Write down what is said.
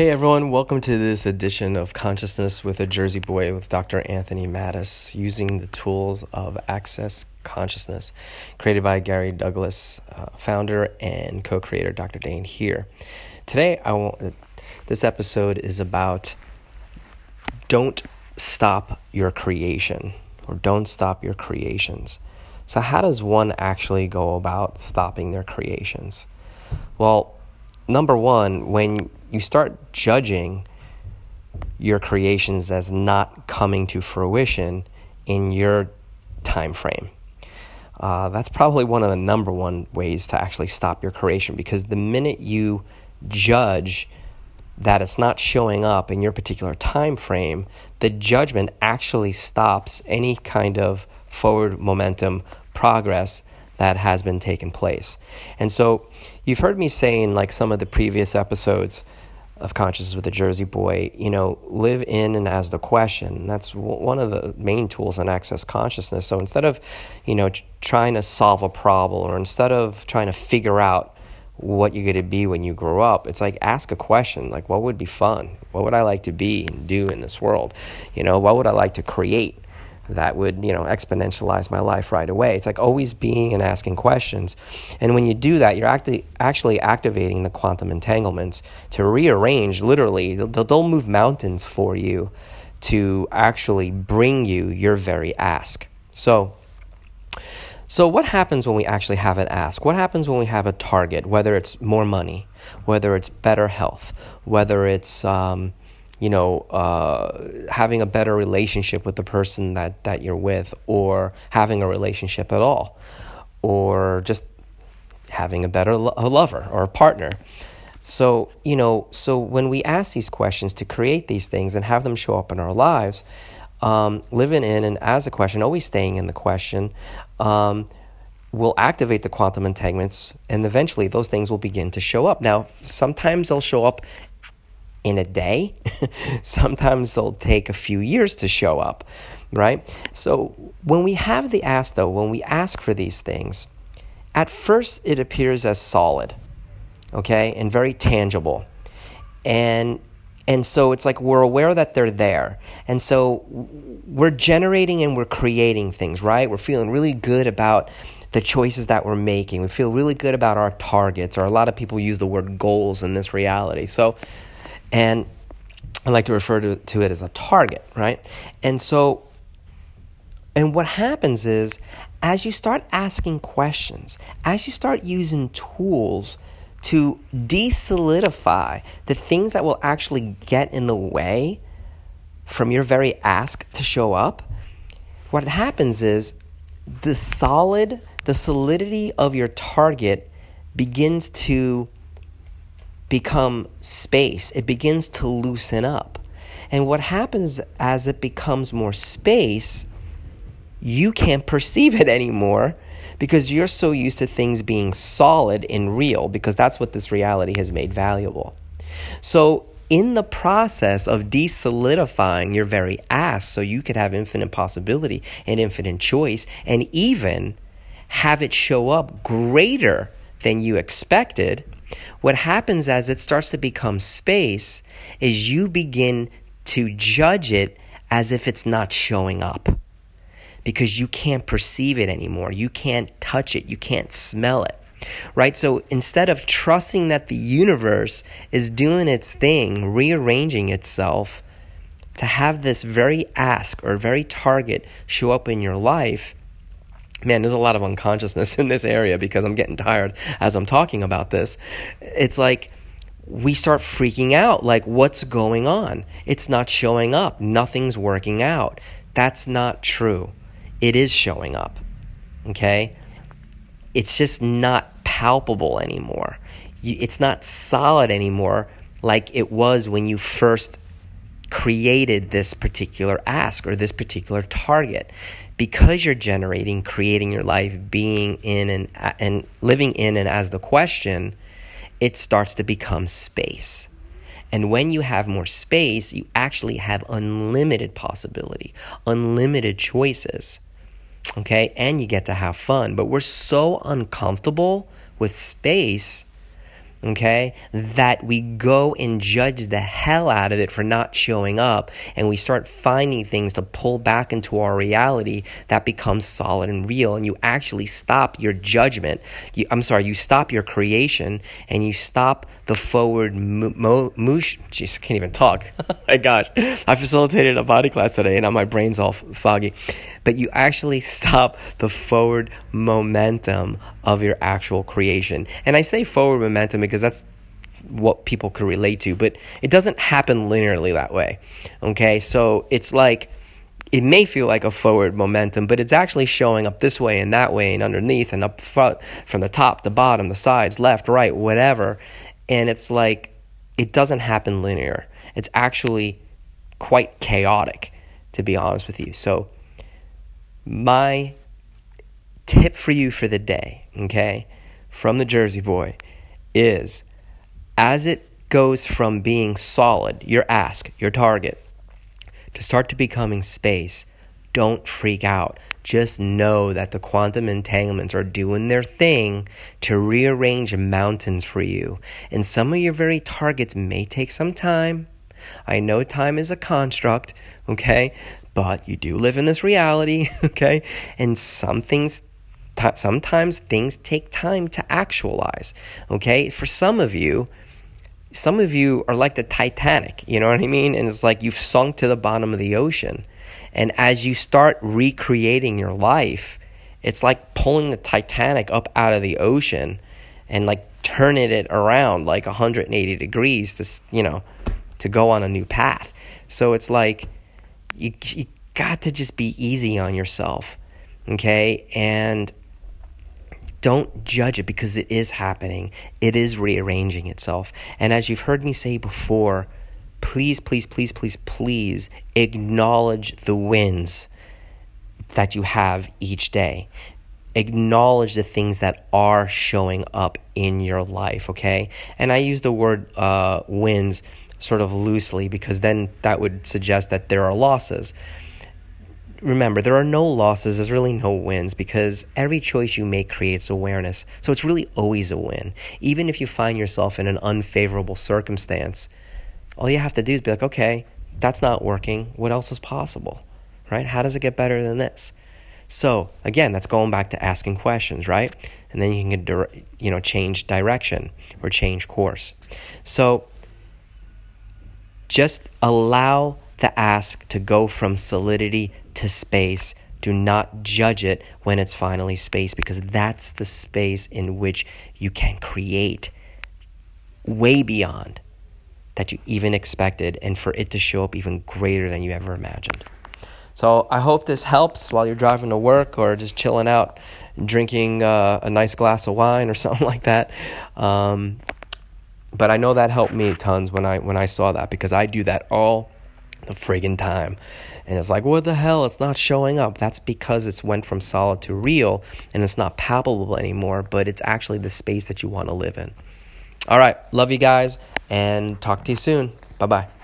Hey everyone, welcome to this edition of Consciousness with a Jersey Boy with Dr. Anthony Mattis using the tools of Access Consciousness created by Gary Douglas, uh, founder and co creator Dr. Dain Heer. Today, I want, this episode is about don't stop your creation or don't stop your creations. So, how does one actually go about stopping their creations? Well, number one, when you start judging your creations as not coming to fruition in your time frame. Uh, that's probably one of the number one ways to actually stop your creation because the minute you judge that it's not showing up in your particular time frame, the judgment actually stops any kind of forward momentum progress that has been taking place. And so you've heard me say in like some of the previous episodes of consciousness with the Jersey boy, you know, live in and as the question. That's one of the main tools in access consciousness. So instead of, you know, trying to solve a problem or instead of trying to figure out what you're going to be when you grow up, it's like ask a question like, what would be fun? What would I like to be and do in this world? You know, what would I like to create? That would you know exponentialize my life right away. It's like always being and asking questions. And when you do that you're actually actually activating the quantum entanglements to rearrange literally they'll, they'll move mountains for you to actually bring you your very ask. So so what happens when we actually have an ask? What happens when we have a target whether it's more money whether it's better health whether it's um, you know, uh, having a better relationship with the person that, that you're with, or having a relationship at all, or just having a better lo- a lover or a partner. So, you know, so when we ask these questions to create these things and have them show up in our lives, um, living in and as a question, always staying in the question, um, will activate the quantum entanglements and eventually those things will begin to show up. Now, sometimes they'll show up in a day. Sometimes they'll take a few years to show up, right? So when we have the ask, though, when we ask for these things, at first it appears as solid, okay, and very tangible. And and so it's like we're aware that they're there. And so we're generating and we're creating things, right? We're feeling really good about the choices that we're making. We feel really good about our targets, or a lot of people use the word goals in this reality. So and I like to refer to, to it as a target, right? And so, and what happens is, as you start asking questions, as you start using tools to desolidify the things that will actually get in the way from your very ask to show up, what happens is the solid, the solidity of your target begins to become space, it begins to loosen up. And what happens as it becomes more space, you can't perceive it anymore because you're so used to things being solid and real because that's what this reality has made valuable. So, in the process of desolidifying your very ass so you could have infinite possibility and infinite choice and even have it show up greater than you expected, what happens as it starts to become space is you begin to judge it as if it's not showing up because you can't perceive it anymore. You can't touch it. You can't smell it. Right? So instead of trusting that the universe is doing its thing, rearranging itself to have this very ask or very target show up in your life, man, there's a lot of unconsciousness in this area because I'm getting tired as I'm talking about this. It's like we start freaking out like, what's going on? It's not showing up. Nothing's working out. That's not true. It is showing up. Okay? It's just not palpable anymore. It's not solid anymore like it was when you first created this particular ask or this particular target because you're generating, creating your life, being in and, and living in and as the question, it starts to become space. And when you have more space, you actually have unlimited possibility, unlimited choices. Okay? And you get to have fun. But we're so uncomfortable with space okay, that we go and judge the hell out of it for not showing up, and we start finding things to pull back into our reality that becomes solid and real, and you actually stop your judgment. You, I'm sorry, you stop your creation, and you stop the forward mo- moosh. Jeez, I can't even talk. Oh my gosh, I facilitated a body class today, and now my brain's all foggy. But you actually stop the forward momentum of your actual creation, and I say forward momentum because that's what people could relate to, but it doesn't happen linearly that way. Okay, so it's like it may feel like a forward momentum, but it's actually showing up this way and that way and underneath and up front from the top, the bottom, the sides, left, right, whatever. And it's like it doesn't happen linear. It's actually quite chaotic, to be honest with you. So, my tip for you for the day, okay, from the Jersey Boy is as it goes from being solid, your ask, your target, to start to becoming space, don't freak out. Just know that the quantum entanglements are doing their thing to rearrange mountains for you. And some of your very targets may take some time. I know time is a construct, okay? But you do live in this reality, okay? And some things sometimes things take time to actualize. Okay? For some of you, some of you are like the Titanic, you know what I mean? And it's like you've sunk to the bottom of the ocean. And as you start recreating your life, it's like pulling the Titanic up out of the ocean and like turning it around like 180 degrees to, you know, to go on a new path. So it's like you, you got to just be easy on yourself, okay? And don't judge it because it is happening. It is rearranging itself. And as you've heard me say before, please, please, please, please, please acknowledge the wins that you have each day. Acknowledge the things that are showing up in your life, okay? And I use the word uh, wins sort of loosely because then that would suggest that there are losses remember, there are no losses, there's really no wins because every choice you make creates awareness. So it's really always a win. Even if you find yourself in an unfavorable circumstance, all you have to do is be like, okay, that's not working. What else is possible? Right? How does it get better than this? So again, that's going back to asking questions, right? And then you can you know change direction or change course. So just allow the ask to go from solidity to space. Do not judge it when it's finally space because that's the space in which you can create way beyond that you even expected and for it to show up even greater than you ever imagined. So I hope this helps while you're driving to work or just chilling out, drinking uh, a nice glass of wine or something like that. Um, but I know that helped me tons when I when I saw that because I do that all the friggin' time. And it's like, what the hell? It's not showing up. That's because it's went from solid to real and it's not palpable anymore, but it's actually the space that you want to live in. All right. Love you guys and talk to you soon. Bye bye.